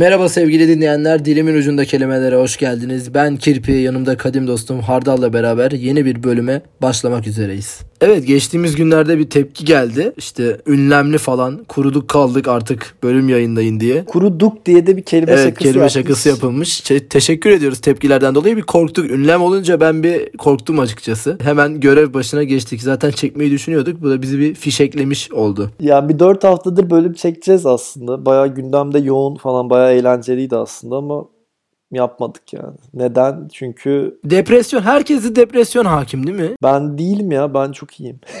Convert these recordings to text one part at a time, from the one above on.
Merhaba sevgili dinleyenler, dilimin ucunda kelimelere hoş geldiniz. Ben Kirpi, yanımda kadim dostum Hardal'la beraber yeni bir bölüme başlamak üzereyiz. Evet geçtiğimiz günlerde bir tepki geldi. İşte ünlemli falan kuruduk kaldık artık bölüm yayındayın diye. Kuruduk diye de bir kelime Evet şakası kelime yapmış. şakası yapılmış. Şey, teşekkür ediyoruz tepkilerden dolayı bir korktuk. Ünlem olunca ben bir korktum açıkçası. Hemen görev başına geçtik. Zaten çekmeyi düşünüyorduk. Bu da bizi bir fişeklemiş oldu. Yani bir 4 haftadır bölüm çekeceğiz aslında. Bayağı gündemde yoğun falan bayağı eğlenceliydi aslında ama yapmadık yani. Neden? Çünkü Depresyon. Herkesi depresyon hakim değil mi? ben değilim ya ben çok iyiyim.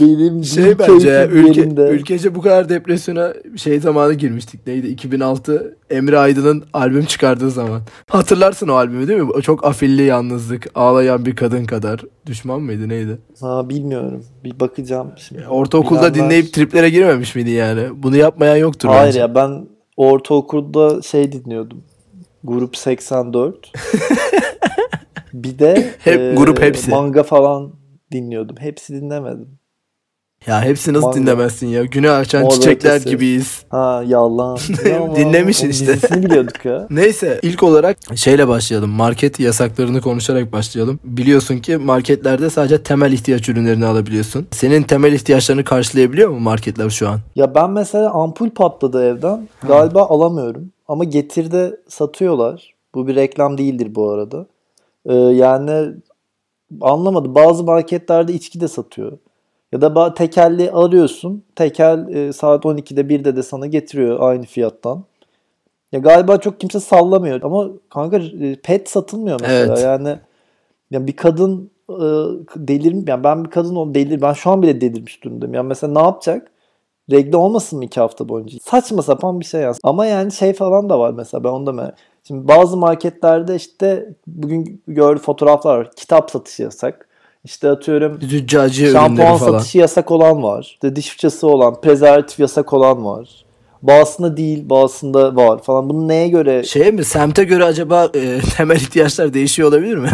Benim Şey bence ya, ülke, yerinde. ülkece bu kadar depresyona şey zamanı girmiştik. Neydi? 2006 Emre Aydın'ın albüm çıkardığı zaman. Hatırlarsın o albümü değil mi? Çok afilli yalnızlık. Ağlayan bir kadın kadar. Düşman mıydı neydi? Ha bilmiyorum. Bir bakacağım şimdi. Ortaokulda Bilenler- dinleyip triplere girmemiş miydi yani? Bunu yapmayan yoktur Hayır bence. ya ben ortaokulda şey dinliyordum. Grup 84. bir de Hep grup hepsi. manga falan dinliyordum. Hepsi dinlemedim. Ya hepsi nasıl Manga. dinlemezsin ya? Güne açan Mor çiçekler ötesi. gibiyiz. Ha yalan. Ama? Dinlemişsin işte. Biliyorduk ya. Neyse ilk olarak şeyle başlayalım. Market yasaklarını konuşarak başlayalım. Biliyorsun ki marketlerde sadece temel ihtiyaç ürünlerini alabiliyorsun. Senin temel ihtiyaçlarını karşılayabiliyor mu marketler şu an? Ya ben mesela ampul patladı evden. Galiba alamıyorum. Ama getirde satıyorlar. Bu bir reklam değildir bu arada. Ee, yani anlamadım. Bazı marketlerde içki de satıyor. Ya da tekelli arıyorsun. Tekel e, saat 12'de 1'de de sana getiriyor aynı fiyattan. Ya galiba çok kimse sallamıyor. Ama kanka e, pet satılmıyor mesela. Evet. Yani ya bir kadın e, delir yani ben bir kadın ol delir ben şu an bile delirmiş durumdayım. Yani mesela ne yapacak? Regle olmasın mı iki hafta boyunca? Saçma sapan bir şey yaz. Ama yani şey falan da var mesela ben onu da merak Şimdi bazı marketlerde işte bugün gördüğüm fotoğraflar var. Kitap satışı yasak. İşte atıyorum Züccaciye şampuan falan. satışı yasak olan var. İşte diş fırçası olan, prezervatif yasak olan var. Bazısında değil, bazısında var falan. Bunu neye göre Şey mi semte göre acaba e, temel ihtiyaçlar değişiyor olabilir mi?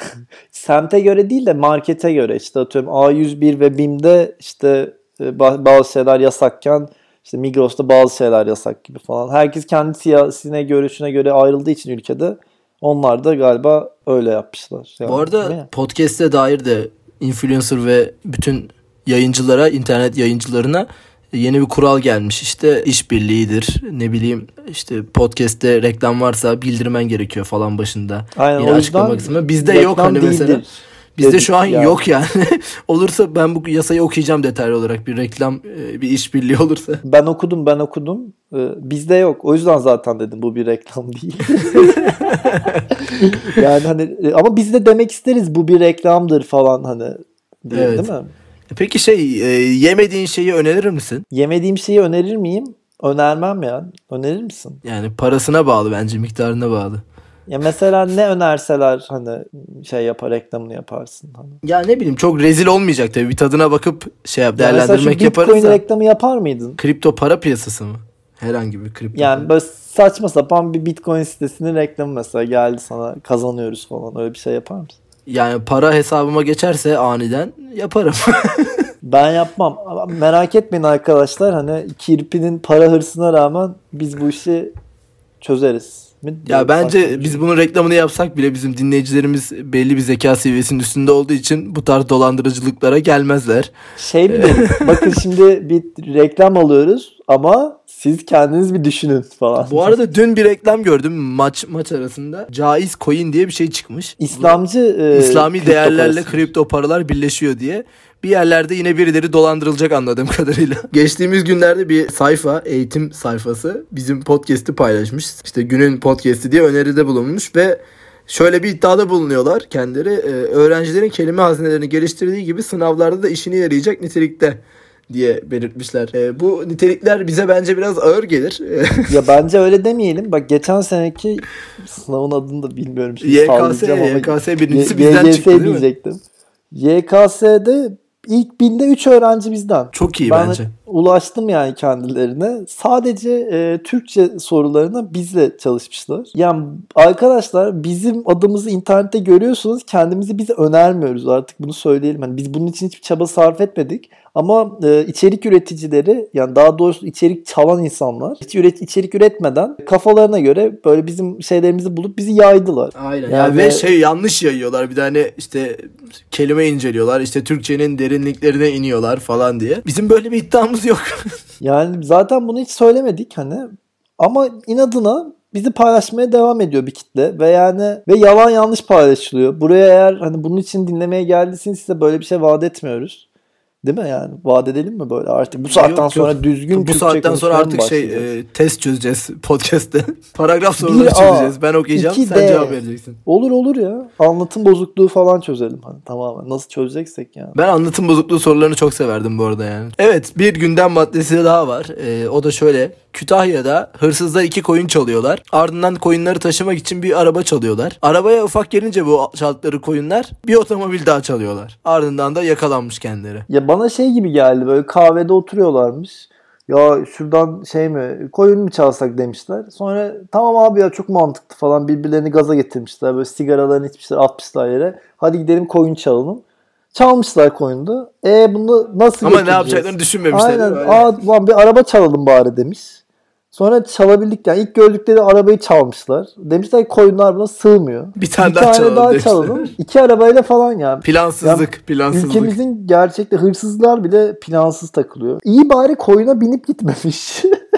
semte göre değil de markete göre işte atıyorum A101 ve BİM'de işte e, ba- bazı şeyler yasakken işte Migros'ta bazı şeyler yasak gibi falan. Herkes kendi siyasine görüşüne göre ayrıldığı için ülkede onlar da galiba öyle yapmışlar. Yani, Bu arada podcast'e dair de influencer ve bütün yayıncılara, internet yayıncılarına yeni bir kural gelmiş. İşte işbirliğidir. Ne bileyim işte podcast'te reklam varsa bildirmen gerekiyor falan başında. Aynen, Yine o açıklama yüzden kısmı. Bizde yok hani mesela. Bizde şu an yani. yok yani. olursa ben bu yasayı okuyacağım detaylı olarak. Bir reklam, e, bir işbirliği olursa. Ben okudum ben okudum. Ee, bizde yok. O yüzden zaten dedim bu bir reklam değil. yani hani e, ama biz de demek isteriz bu bir reklamdır falan hani diye, Evet. değil mi? Peki şey e, yemediğin şeyi önerir misin? Yemediğim şeyi önerir miyim? Önermem ya. Önerir misin? Yani parasına bağlı bence miktarına bağlı. Ya mesela ne önerseler hani şey yapar reklamını yaparsın hani. Ya ne bileyim çok rezil olmayacak tabii. Bir tadına bakıp şey yap Ya değerlendirmek yaparız Bitcoin da. reklamı yapar mıydın? Kripto para piyasası mı? Herhangi bir kripto. Yani para. böyle saçma sapan bir Bitcoin sitesinin reklamı mesela geldi sana kazanıyoruz falan öyle bir şey yapar mısın? Yani para hesabıma geçerse aniden yaparım. Ben yapmam. Ama merak etmeyin arkadaşlar hani kirpinin para hırsına rağmen biz bu işi çözeriz. Mi? ya bence biz şey. bunun reklamını yapsak bile bizim dinleyicilerimiz belli bir zeka seviyesinin üstünde olduğu için bu tarz dolandırıcılıklara gelmezler. şey mi? Bakın şimdi bir reklam alıyoruz ama siz kendiniz bir düşünün falan. Bu arada dün bir reklam gördüm maç maç arasında. Caiz coin diye bir şey çıkmış. İslamcı e, İslami kripto değerlerle parası. kripto paralar birleşiyor diye bir yerlerde yine birileri dolandırılacak anladığım kadarıyla. Geçtiğimiz günlerde bir sayfa, eğitim sayfası bizim podcast'i paylaşmış. İşte günün podcast'i diye öneride bulunmuş ve şöyle bir iddiada bulunuyorlar kendileri. e, öğrencilerin kelime hazinelerini geliştirdiği gibi sınavlarda da işine yarayacak nitelikte diye belirtmişler. E, bu nitelikler bize bence biraz ağır gelir. Ya bence öyle demeyelim. Bak geçen seneki sınavın adını da bilmiyorum. Şimdi YKS, YKS birincisi bizden YGS çıktı diyecektim. YKS'de ilk binde 3 öğrenci bizden. Çok iyi ben bence. ulaştım yani kendilerine. Sadece e, Türkçe sorularına bizle çalışmışlar. Yani arkadaşlar bizim adımızı internette görüyorsunuz. Kendimizi biz önermiyoruz artık bunu söyleyelim. Hani biz bunun için hiçbir çaba sarf etmedik. Ama e, içerik üreticileri yani daha doğrusu içerik çalan insanlar hiç üret, içerik üretmeden kafalarına göre böyle bizim şeylerimizi bulup bizi yaydılar. Aynen. Yani- Yani ve şey yanlış yayıyorlar. Bir de hani işte kelime inceliyorlar. İşte Türkçenin derinliklerine iniyorlar falan diye. Bizim böyle bir iddiamız yok. Yani zaten bunu hiç söylemedik hani ama inadına bizi paylaşmaya devam ediyor bir kitle ve yani ve yalan yanlış paylaşılıyor. Buraya eğer hani bunun için dinlemeye geldiyseniz size böyle bir şey vaat etmiyoruz. Değil mi yani? Vaat edelim mi böyle artık? Bu saatten Yok, yok. sonra düzgün Bu saatten sonra artık şey e, test çözeceğiz podcast'te. Paragraf soruları A, çözeceğiz. Ben okuyacağım, sen D. cevap vereceksin. Olur olur ya. Anlatım bozukluğu falan çözelim hani tamamen. Nasıl çözeceksek yani. Ben anlatım bozukluğu sorularını çok severdim bu arada yani. Evet bir gündem maddesi daha var. Ee, o da şöyle. Kütahya'da hırsızlar iki koyun çalıyorlar. Ardından koyunları taşımak için bir araba çalıyorlar. Arabaya ufak gelince bu çaldıkları koyunlar bir otomobil daha çalıyorlar. Ardından da yakalanmış kendileri. Ya bana şey gibi geldi böyle kahvede oturuyorlarmış. Ya şuradan şey mi koyun mu çalsak demişler. Sonra tamam abi ya çok mantıklı falan birbirlerini gaza getirmişler. Böyle sigaralarını içmişler atmışlar yere. Hadi gidelim koyun çalalım. Çalmışlar koyunu. E bunu nasıl Ama ne yapacaklarını düşünmemişler. Aynen. Aa, ulan bir araba çalalım bari demiş. Sonra çalabildik yani ilk gördükleri arabayı çalmışlar. Demişler ki koyunlar buna sığmıyor. Bir tane bir daha tane çalalım daha demişler. çalalım. İki arabayla falan yani. Plansızlık, plansızlık. Ülkemizin gerçekte hırsızlar bile plansız takılıyor. İyi bari koyuna binip gitmemiş.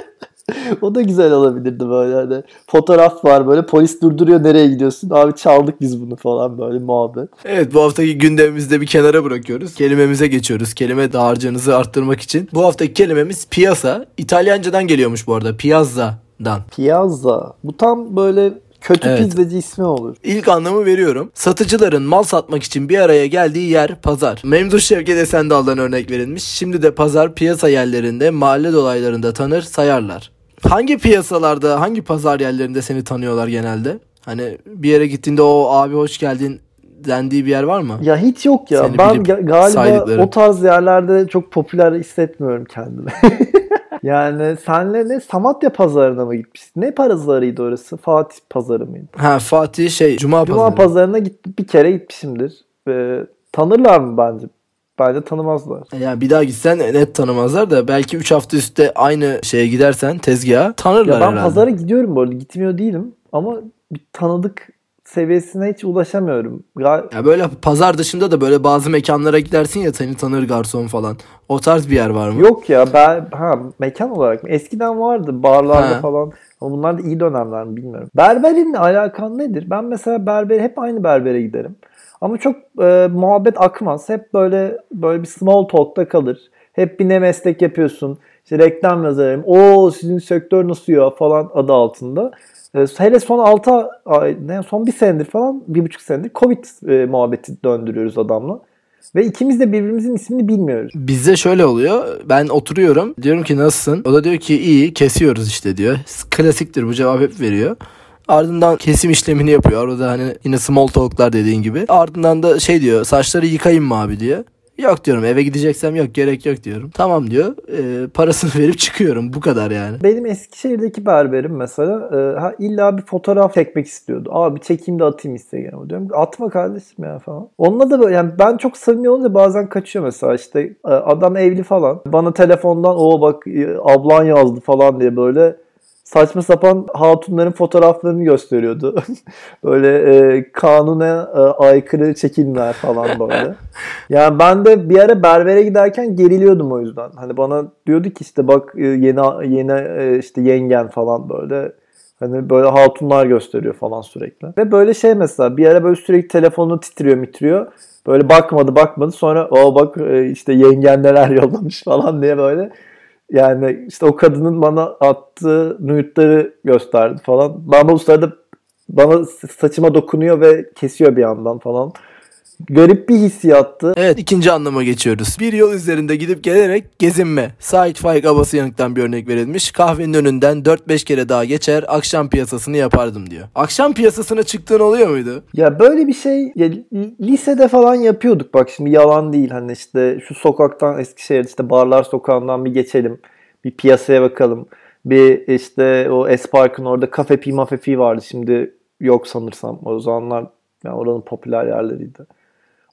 o da güzel olabilirdi böyle hani. Fotoğraf var böyle polis durduruyor nereye gidiyorsun? Abi çaldık biz bunu falan böyle muhabbet. Evet bu haftaki gündemimizi de bir kenara bırakıyoruz. Kelimemize geçiyoruz. Kelime dağarcığınızı arttırmak için. Bu haftaki kelimemiz piyasa. İtalyancadan geliyormuş bu arada. Piazza'dan. Piazza. Bu tam böyle kötü Evet. pizzacı ismi olur. İlk anlamı veriyorum. Satıcıların mal satmak için bir araya geldiği yer pazar. Memduh Şevket Esendal'dan örnek verilmiş. Şimdi de pazar piyasa yerlerinde, mahalle dolaylarında tanır, sayarlar. Hangi piyasalarda, hangi pazar yerlerinde seni tanıyorlar genelde? Hani bir yere gittiğinde o abi hoş geldin dendiği bir yer var mı? Ya hiç yok ya. Seni ben galiba saydıkları. o tarz yerlerde çok popüler hissetmiyorum kendimi. yani senle ne Samatya pazarına mı gitmişsin? Ne pazarıydı orası? Fatih pazarı mıydı? Ha Fatih şey Cuma, Cuma pazarı. pazarına git bir kere gitmişimdir. Ve tanırlar mı bence? Bence tanımazlar. Ya bir daha gitsen net tanımazlar da belki 3 hafta üstte aynı şeye gidersen tezgaha tanırlar Ya ben herhalde. pazara gidiyorum bu arada. Gitmiyor değilim. Ama bir tanıdık seviyesine hiç ulaşamıyorum. Ya böyle pazar dışında da böyle bazı mekanlara gidersin ya seni tanır garson falan. O tarz bir yer var mı? Yok ya ben ha mekan olarak mı? Eskiden vardı barlarda Ha. falan. Ama bunlar da iyi dönemler mi bilmiyorum. Berberimle alakan nedir? Ben mesela berber hep aynı berbere giderim. Ama çok e, muhabbet akmaz. Hep böyle böyle bir small talk'ta kalır. Hep bir ne meslek yapıyorsun. İşte reklam yazarım. O sizin sektör nasıl ya falan adı altında. E, hele son 6 ay, ne son bir senedir falan, bir buçuk senedir Covid e, muhabbeti döndürüyoruz adamla. Ve ikimiz de birbirimizin ismini bilmiyoruz. Bizde şöyle oluyor. Ben oturuyorum. Diyorum ki nasılsın? O da diyor ki iyi kesiyoruz işte diyor. Klasiktir bu cevap hep veriyor. Ardından kesim işlemini yapıyor. Orada hani yine small talk'lar dediğin gibi. Ardından da şey diyor saçları yıkayayım mı abi diyor. Yok diyorum eve gideceksem yok gerek yok diyorum. Tamam diyor. Ee, parasını verip çıkıyorum. Bu kadar yani. Benim Eskişehir'deki berberim mesela e, ha, illa bir fotoğraf çekmek istiyordu. Abi çekeyim de atayım Instagram'a diyorum. Atma kardeşim ya falan. Onunla da böyle yani ben çok samimi olunca bazen kaçıyor mesela işte e, adam evli falan. Bana telefondan o bak e, ablan yazdı falan diye böyle saçma sapan hatunların fotoğraflarını gösteriyordu. böyle e, kanuna e, aykırı çekimler falan böyle. Yani ben de bir ara berbere giderken geriliyordum o yüzden. Hani bana diyordu ki işte bak e, yeni yeni e, işte yengen falan böyle hani böyle hatunlar gösteriyor falan sürekli. Ve böyle şey mesela bir ara böyle sürekli telefonu titriyor mitriyor. Böyle bakmadı bakmadı sonra o bak e, işte yengen neler yollamış falan diye böyle yani işte o kadının bana attığı nude'ları gösterdi falan. Ben bu sırada bana saçıma dokunuyor ve kesiyor bir yandan falan. Garip bir hissiyattı. Evet ikinci anlama geçiyoruz. Bir yol üzerinde gidip gelerek gezinme. Sait Faik Abası Yanık'tan bir örnek verilmiş. Kahvenin önünden 4-5 kere daha geçer akşam piyasasını yapardım diyor. Akşam piyasasına çıktığın oluyor muydu? Ya böyle bir şey ya, li- lisede falan yapıyorduk bak şimdi yalan değil hani işte şu sokaktan Eskişehir işte barlar sokağından bir geçelim bir piyasaya bakalım bir işte o Espark'ın orada kafe pi mafe pi vardı şimdi yok sanırsam o zamanlar yani oranın popüler yerleriydi.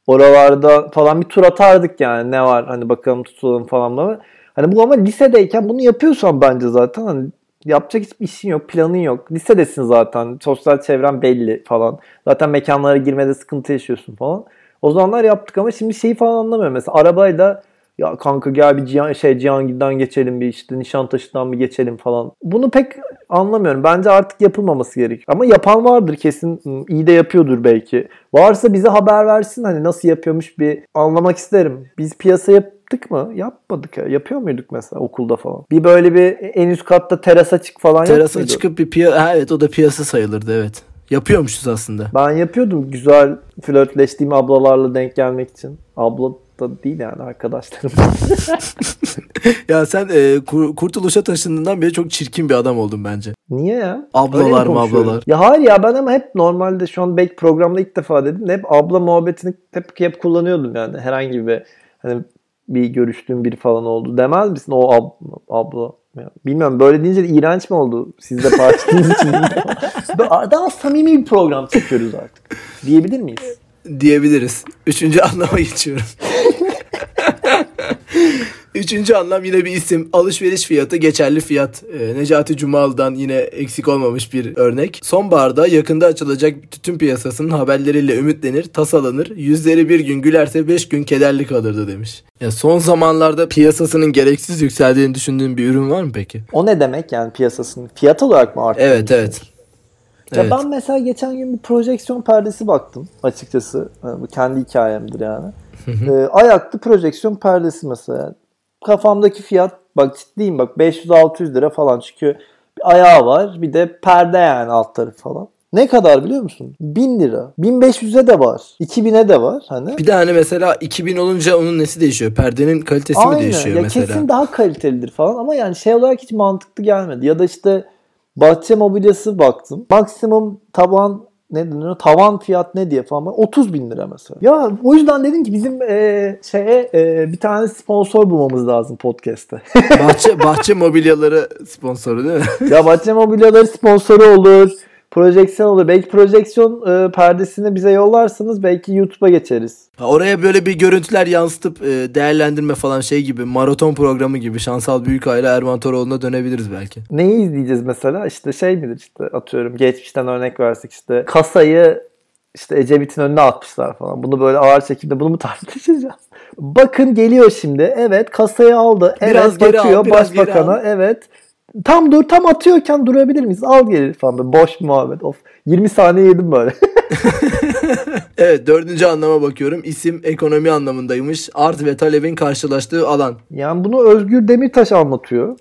Oralarda falan bir tur atardık yani ne var hani bakalım tutulalım falan da. Hani bu ama lisedeyken bunu yapıyorsan bence zaten hani yapacak hiçbir işin yok, planın yok. Lisedesin zaten. Sosyal çevren belli falan. Zaten mekanlara girmede sıkıntı yaşıyorsun falan. O zamanlar yaptık ama şimdi şeyi falan anlamıyorum. Mesela arabayla ya kanka gel bir Cihan, şey Cihangir'den geçelim bir işte Nişantaşı'ndan bir geçelim falan. Bunu pek anlamıyorum. Bence artık yapılmaması gerek. Ama yapan vardır kesin. iyi de yapıyordur belki. Varsa bize haber versin hani nasıl yapıyormuş bir anlamak isterim. Biz piyasa yaptık mı? Yapmadık ya. Yapıyor muyduk mesela okulda falan? Bir böyle bir en üst katta teras açık falan Terasa çıkıp bir piyasa evet o da piyasa sayılırdı evet. Yapıyormuşuz aslında. Ben yapıyordum güzel flörtleştiğim ablalarla denk gelmek için. Abla da değil yani arkadaşlarım. ya sen e, kur, kurtuluşa taşındığından beri çok çirkin bir adam oldun bence. Niye ya? Ablalar mı ablalar? Ya hayır ya ben ama hep normalde şu an belki programda ilk defa dedim de hep abla muhabbetini hep, hep kullanıyordum yani. Herhangi bir hani bir görüştüğüm biri falan oldu. Demez misin o ab, abla? Ya, bilmiyorum böyle deyince de iğrenç mi oldu sizde parçaladığınız için? Daha samimi bir program çekiyoruz artık. Diyebilir miyiz? Diyebiliriz. Üçüncü anlama geçiyorum. Üçüncü anlam yine bir isim. Alışveriş fiyatı geçerli fiyat. Ee, Necati Cumalı'dan yine eksik olmamış bir örnek. Sonbaharda yakında açılacak tütün piyasasının haberleriyle ümitlenir, tasalanır. Yüzleri bir gün gülerse beş gün kederli kalırdı demiş. Ya son zamanlarda piyasasının gereksiz yükseldiğini düşündüğün bir ürün var mı peki? O ne demek yani piyasasının? Fiyat olarak mı arttı? Evet evet. Ya evet. ben mesela geçen gün bir projeksiyon perdesi baktım açıkçası. bu kendi hikayemdir yani. e, ayaklı projeksiyon perdesi mesela. Kafamdaki fiyat bak ciddiyim bak 500-600 lira falan çünkü bir ayağı var bir de perde yani alt tarafı falan. Ne kadar biliyor musun? 1000 lira. 1500'e de var. 2000'e de var. Hani. Bir de hani mesela 2000 olunca onun nesi değişiyor? Perdenin kalitesi Aynen. mi değişiyor ya mesela? Kesin daha kalitelidir falan ama yani şey olarak hiç mantıklı gelmedi. Ya da işte bahçe mobilyası baktım. Maksimum taban ne deniyor? Tavan fiyat ne diye falan. 30 bin lira mesela. Ya o yüzden dedim ki bizim e, şeye e, bir tane sponsor bulmamız lazım podcast'te. bahçe bahçe mobilyaları sponsoru değil mi? ya bahçe mobilyaları sponsoru olur projeksiyon olur. Belki projeksiyon e, perdesini bize yollarsanız belki YouTube'a geçeriz. Ha, oraya böyle bir görüntüler yansıtıp e, değerlendirme falan şey gibi maraton programı gibi Şansal Büyükay ile Erman Toroğlu'na dönebiliriz belki. Neyi izleyeceğiz mesela? İşte şey midir işte atıyorum geçmişten örnek versek işte kasayı işte Ecevit'in önüne atmışlar falan. Bunu böyle ağır şekilde bunu mu tartışacağız? Bakın geliyor şimdi. Evet kasayı aldı. Biraz evet bakıyor al, biraz başbakana. Evet Tam dur tam atıyorken durabilir miyiz? Al gelir falan böyle boş muhabbet. Of 20 saniye yedim böyle. evet dördüncü anlama bakıyorum. İsim ekonomi anlamındaymış. Art ve talebin karşılaştığı alan. Yani bunu Özgür Demirtaş anlatıyor.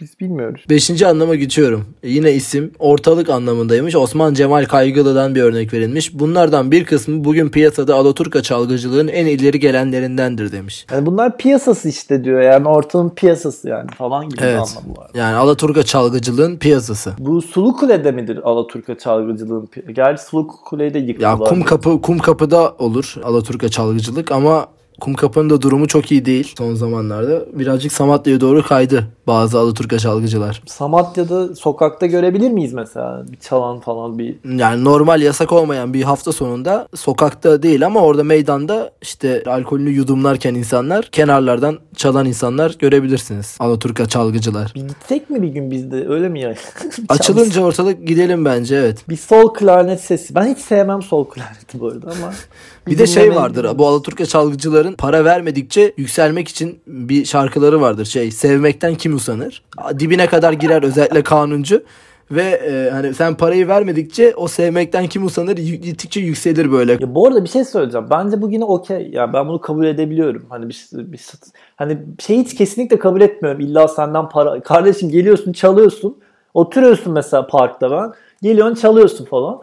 Biz bilmiyoruz. Beşinci anlama geçiyorum. E yine isim ortalık anlamındaymış. Osman Cemal Kaygılı'dan bir örnek verilmiş. Bunlardan bir kısmı bugün piyasada Alaturka çalgıcılığın en ileri gelenlerindendir demiş. Yani bunlar piyasası işte diyor. Yani ortalığın piyasası yani falan gibi evet. anlamı var. Yani Alaturka çalgıcılığın piyasası. Bu Sulu Kule'de midir Alaturka çalgıcılığın? Gerçi Sulu Kule'de yıktılar. Ya kum kapı kum kapıda olur Alaturka çalgıcılık ama Kumkapı'nın da durumu çok iyi değil son zamanlarda. Birazcık Samatya'ya doğru kaydı bazı Alaturka çalgıcılar. Samatya'da sokakta görebilir miyiz mesela? Bir çalan falan bir... Yani normal yasak olmayan bir hafta sonunda sokakta değil ama orada meydanda işte alkolünü yudumlarken insanlar kenarlardan çalan insanlar görebilirsiniz. Alaturka çalgıcılar. Bir gitsek mi bir gün biz de öyle mi ya? Açılınca ortalık gidelim bence evet. Bir sol klarnet sesi. Ben hiç sevmem sol klarneti bu arada ama... bir de şey vardır bu Alaturka çalgıcıların para vermedikçe yükselmek için bir şarkıları vardır. Şey sevmekten kim usanır? Dibine kadar girer özellikle kanuncu. Ve e, hani sen parayı vermedikçe o sevmekten kim usanır gittikçe yükselir böyle. Ya bu arada bir şey söyleyeceğim. Bence bu yine okey. Yani ben bunu kabul edebiliyorum. Hani bir, bir hani şey hiç kesinlikle kabul etmiyorum. İlla senden para. Kardeşim geliyorsun çalıyorsun. Oturuyorsun mesela parkta ben. Geliyorsun çalıyorsun falan.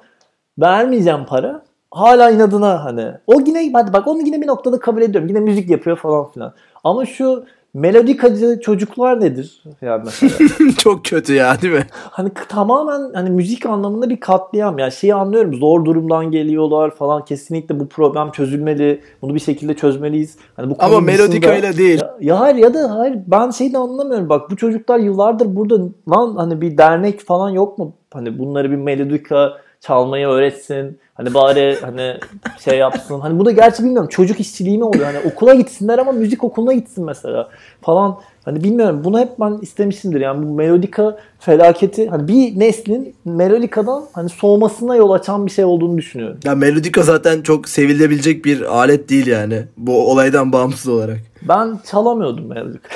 Vermeyeceğim para hala inadına hani. O yine hadi bak onu yine bir noktada kabul ediyorum. Yine müzik yapıyor falan filan. Ama şu melodikacı çocuklar nedir? Yani. Çok kötü ya değil mi? Hani tamamen hani müzik anlamında bir katliam. Yani şeyi anlıyorum zor durumdan geliyorlar falan. Kesinlikle bu problem çözülmeli. Bunu bir şekilde çözmeliyiz. Hani bu Ama melodikayla değil. Ya, ya hayır ya da hayır ben şeyi de anlamıyorum. Bak bu çocuklar yıllardır burada lan hani bir dernek falan yok mu? Hani bunları bir melodika çalmayı öğretsin. Hani bari hani şey yapsın. Hani bu da gerçi bilmiyorum çocuk işçiliği mi oluyor? Hani okula gitsinler ama müzik okuluna gitsin mesela falan. Hani bilmiyorum bunu hep ben istemişimdir. Yani bu melodika felaketi hani bir neslin melodikadan hani soğumasına yol açan bir şey olduğunu düşünüyorum. Ya melodika zaten çok sevilebilecek bir alet değil yani. Bu olaydan bağımsız olarak. Ben çalamıyordum melodika.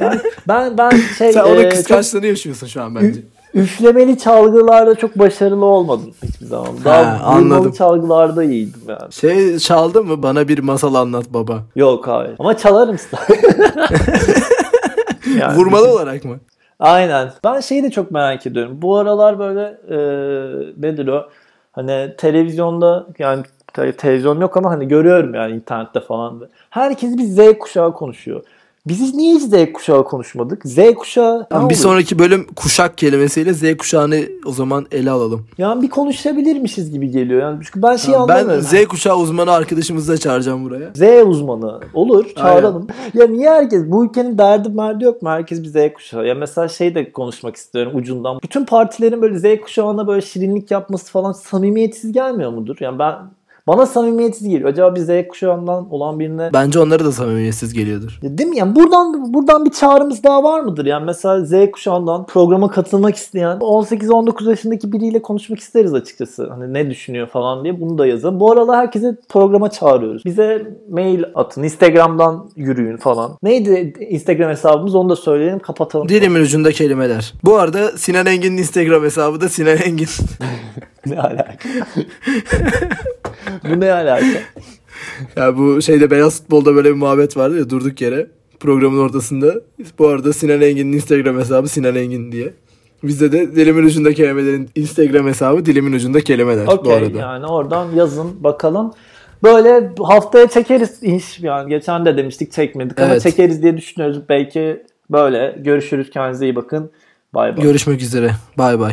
ben, ben ben şey Sen onun e, çok- kıskançlığını yaşıyorsun şu an bence. Üflemeli çalgılarda çok başarılı olmadım hiçbir zaman. Daha Ha, anladım. çalgılarda iyiydim yani. Şey çaldın mı? Bana bir masal anlat baba. Yok hayır. Ama çalarım. Yani Vurmalı olarak mı? Aynen. Ben şeyi de çok merak ediyorum. Bu aralar böyle e, nedir o? Hani televizyonda yani te- televizyon yok ama hani görüyorum yani internette falan. Herkes bir Z kuşağı konuşuyor. Biz niye hiç Z kuşağı konuşmadık? Z kuşağı Tamam, bir sonraki bölüm kuşak kelimesiyle Z kuşağını o zaman ele alalım. Yani bir konuşabilirmişiz gibi geliyor. Yani çünkü ben şey ben anlamıyorum. Z kuşağı uzmanı arkadaşımızı da çağıracağım buraya. Z uzmanı olur çağıralım. Ya niye herkes bu ülkenin derdi merdi yok mu? Herkes bir Z kuşağı. Ya mesela şey de konuşmak istiyorum ucundan. Bütün partilerin böyle Z kuşağına böyle şirinlik yapması falan samimiyetsiz gelmiyor mudur? Yani ben bana samimiyetsiz geliyor. Acaba bir Z kuşağından olan birine Bence onlara da samimiyetsiz geliyordur. ya değil mi? Yani buradan buradan bir çağrımız daha var mıdır? Yani mesela Z kuşağından programa katılmak isteyen 18-19 yaşındaki biriyle konuşmak isteriz açıkçası. Hani ne düşünüyor falan diye bunu da yazın. Bu aralar herkese programa çağırıyoruz. Bize mail atın, Instagram'dan yürüyün falan. Neydi Instagram hesabımız onu da söyleyelim kapatalım. Dilimin ucunda kelimeler. Bu arada Sinan Engin'in Instagram hesabı da Sinan Engin. ne alaka? Bu ne alaka? ya bu şeyde beyaz futbolda böyle bir muhabbet vardı ya durduk yere. Programın ortasında. Bu arada Sinan Engin'in Instagram hesabı Sinan Engin diye. Bizde de dilimin ucunda kelimelerin Instagram hesabı dilimin ucunda kelimeler bu Okey arada. yani oradan yazın bakalım. Böyle haftaya çekeriz iş yani geçen de demiştik çekmedik ama Evet. çekeriz diye düşünüyoruz. Belki böyle görüşürüz kendinize iyi bakın. Bay bay. Görüşmek üzere. Bay bay.